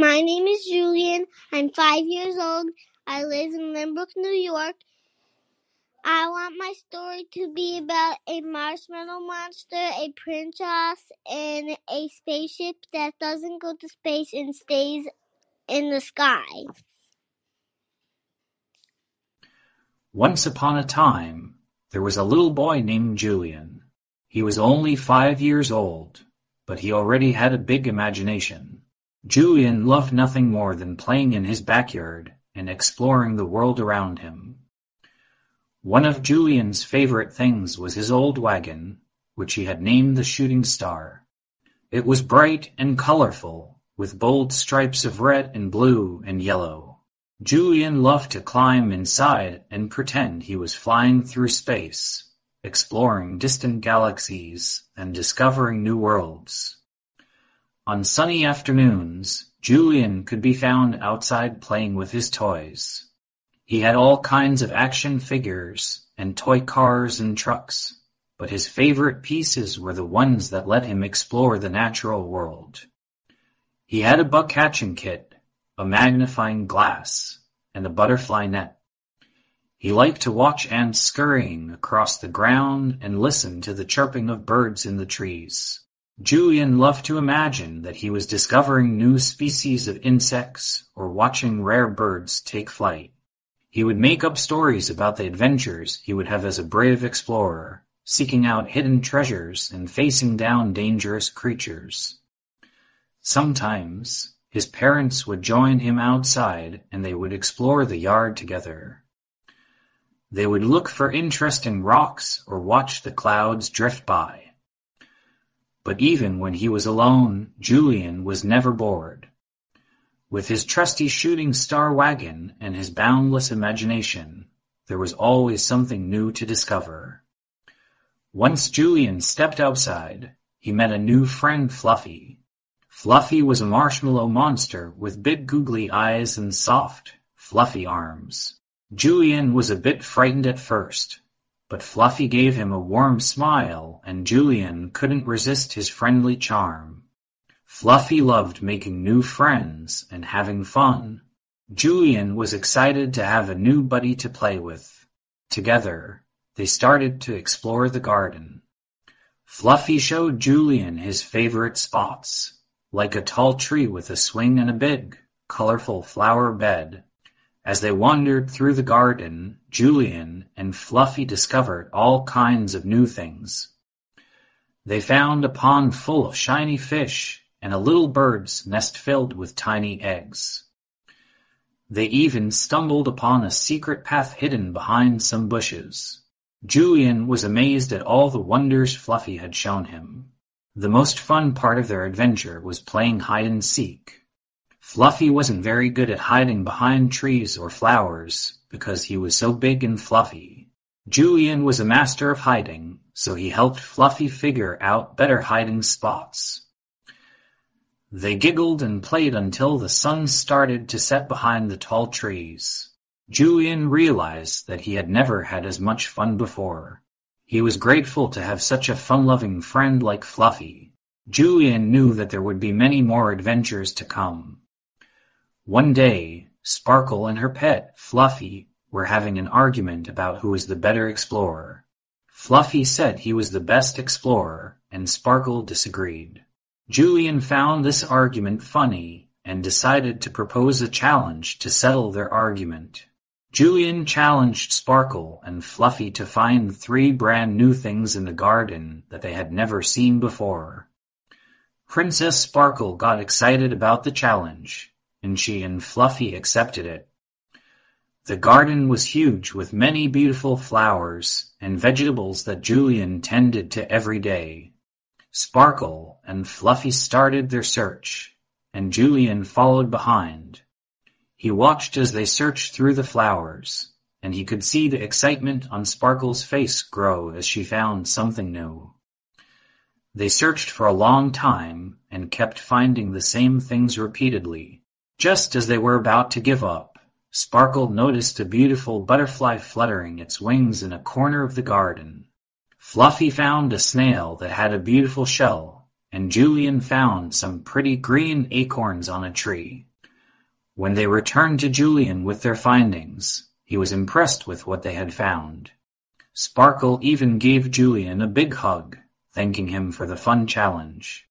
My name is Julian. I'm five years old. I live in Lynbrook, New York. I want my story to be about a marshmallow monster, a princess, and a spaceship that doesn't go to space and stays in the sky. Once upon a time, there was a little boy named Julian. He was only five years old, but he already had a big imagination. Julian loved nothing more than playing in his backyard and exploring the world around him. One of Julian's favorite things was his old wagon, which he had named the Shooting Star. It was bright and colorful, with bold stripes of red and blue and yellow. Julian loved to climb inside and pretend he was flying through space, exploring distant galaxies and discovering new worlds. On sunny afternoons, Julian could be found outside playing with his toys. He had all kinds of action figures and toy cars and trucks, but his favorite pieces were the ones that let him explore the natural world. He had a bug catching kit a magnifying glass, and a butterfly net. He liked to watch ants scurrying across the ground and listen to the chirping of birds in the trees. Julian loved to imagine that he was discovering new species of insects or watching rare birds take flight. He would make up stories about the adventures he would have as a brave explorer, seeking out hidden treasures and facing down dangerous creatures. Sometimes his parents would join him outside and they would explore the yard together. They would look for interesting rocks or watch the clouds drift by. But even when he was alone, Julian was never bored. With his trusty shooting star wagon and his boundless imagination, there was always something new to discover. Once Julian stepped outside, he met a new friend Fluffy. Fluffy was a marshmallow monster with big googly eyes and soft, fluffy arms. Julian was a bit frightened at first, but Fluffy gave him a warm smile and Julian couldn't resist his friendly charm. Fluffy loved making new friends and having fun. Julian was excited to have a new buddy to play with. Together, they started to explore the garden. Fluffy showed Julian his favorite spots like a tall tree with a swing and a big, colorful flower bed. As they wandered through the garden, Julian and Fluffy discovered all kinds of new things. They found a pond full of shiny fish and a little bird's nest filled with tiny eggs. They even stumbled upon a secret path hidden behind some bushes. Julian was amazed at all the wonders Fluffy had shown him. The most fun part of their adventure was playing hide-and-seek. Fluffy wasn't very good at hiding behind trees or flowers because he was so big and fluffy. Julian was a master of hiding, so he helped Fluffy figure out better hiding spots. They giggled and played until the sun started to set behind the tall trees. Julian realized that he had never had as much fun before. He was grateful to have such a fun-loving friend like Fluffy. Julian knew that there would be many more adventures to come. One day, Sparkle and her pet, Fluffy, were having an argument about who was the better explorer. Fluffy said he was the best explorer, and Sparkle disagreed. Julian found this argument funny and decided to propose a challenge to settle their argument. Julian challenged Sparkle and Fluffy to find three brand new things in the garden that they had never seen before. Princess Sparkle got excited about the challenge, and she and Fluffy accepted it. The garden was huge with many beautiful flowers and vegetables that Julian tended to every day. Sparkle and Fluffy started their search, and Julian followed behind. He watched as they searched through the flowers, and he could see the excitement on Sparkle's face grow as she found something new. They searched for a long time and kept finding the same things repeatedly. Just as they were about to give up, Sparkle noticed a beautiful butterfly fluttering its wings in a corner of the garden. Fluffy found a snail that had a beautiful shell, and Julian found some pretty green acorns on a tree. When they returned to Julian with their findings, he was impressed with what they had found. Sparkle even gave Julian a big hug, thanking him for the fun challenge.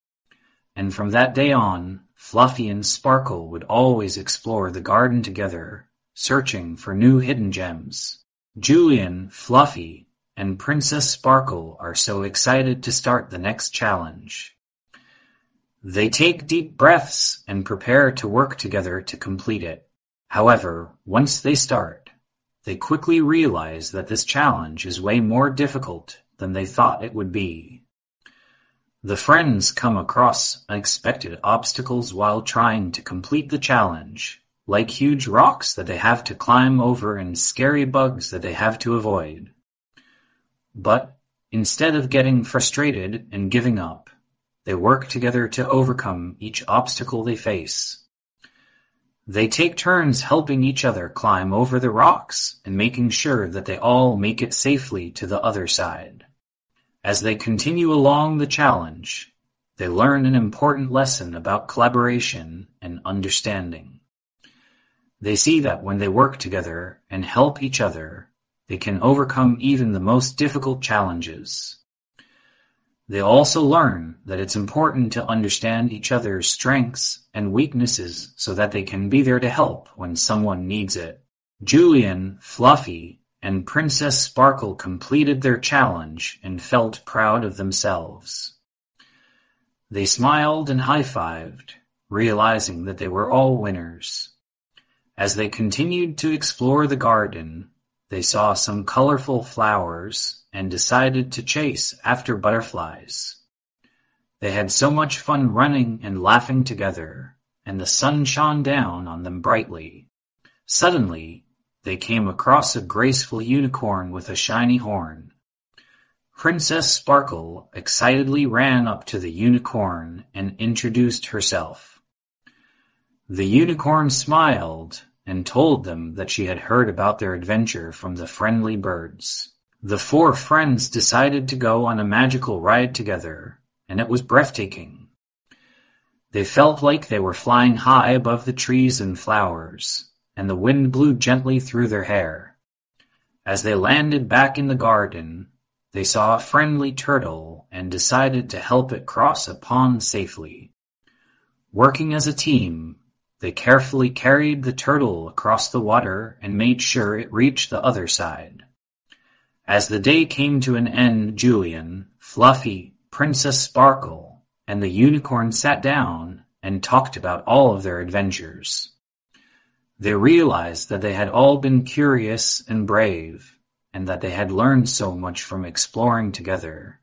And from that day on, Fluffy and Sparkle would always explore the garden together, searching for new hidden gems. Julian, Fluffy, and Princess Sparkle are so excited to start the next challenge. They take deep breaths and prepare to work together to complete it. However, once they start, they quickly realize that this challenge is way more difficult than they thought it would be. The friends come across unexpected obstacles while trying to complete the challenge, like huge rocks that they have to climb over and scary bugs that they have to avoid. But instead of getting frustrated and giving up, they work together to overcome each obstacle they face. They take turns helping each other climb over the rocks and making sure that they all make it safely to the other side. As they continue along the challenge, they learn an important lesson about collaboration and understanding. They see that when they work together and help each other, they can overcome even the most difficult challenges. They also learn that it's important to understand each other's strengths and weaknesses so that they can be there to help when someone needs it. Julian, Fluffy, and Princess Sparkle completed their challenge and felt proud of themselves. They smiled and high-fived, realizing that they were all winners. As they continued to explore the garden, they saw some colorful flowers and decided to chase after butterflies. They had so much fun running and laughing together, and the sun shone down on them brightly. Suddenly, they came across a graceful unicorn with a shiny horn. Princess Sparkle excitedly ran up to the unicorn and introduced herself. The unicorn smiled and told them that she had heard about their adventure from the friendly birds. The four friends decided to go on a magical ride together, and it was breathtaking. They felt like they were flying high above the trees and flowers, and the wind blew gently through their hair. As they landed back in the garden, they saw a friendly turtle and decided to help it cross a pond safely. Working as a team, they carefully carried the turtle across the water and made sure it reached the other side. As the day came to an end Julian, Fluffy, Princess Sparkle, and the unicorn sat down and talked about all of their adventures. They realized that they had all been curious and brave, and that they had learned so much from exploring together.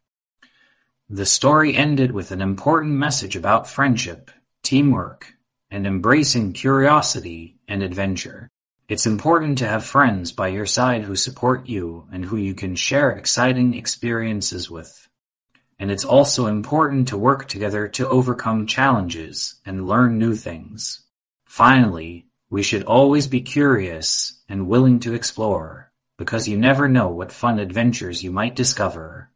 The story ended with an important message about friendship, teamwork, and embracing curiosity and adventure. It's important to have friends by your side who support you and who you can share exciting experiences with. And it's also important to work together to overcome challenges and learn new things. Finally, we should always be curious and willing to explore, because you never know what fun adventures you might discover.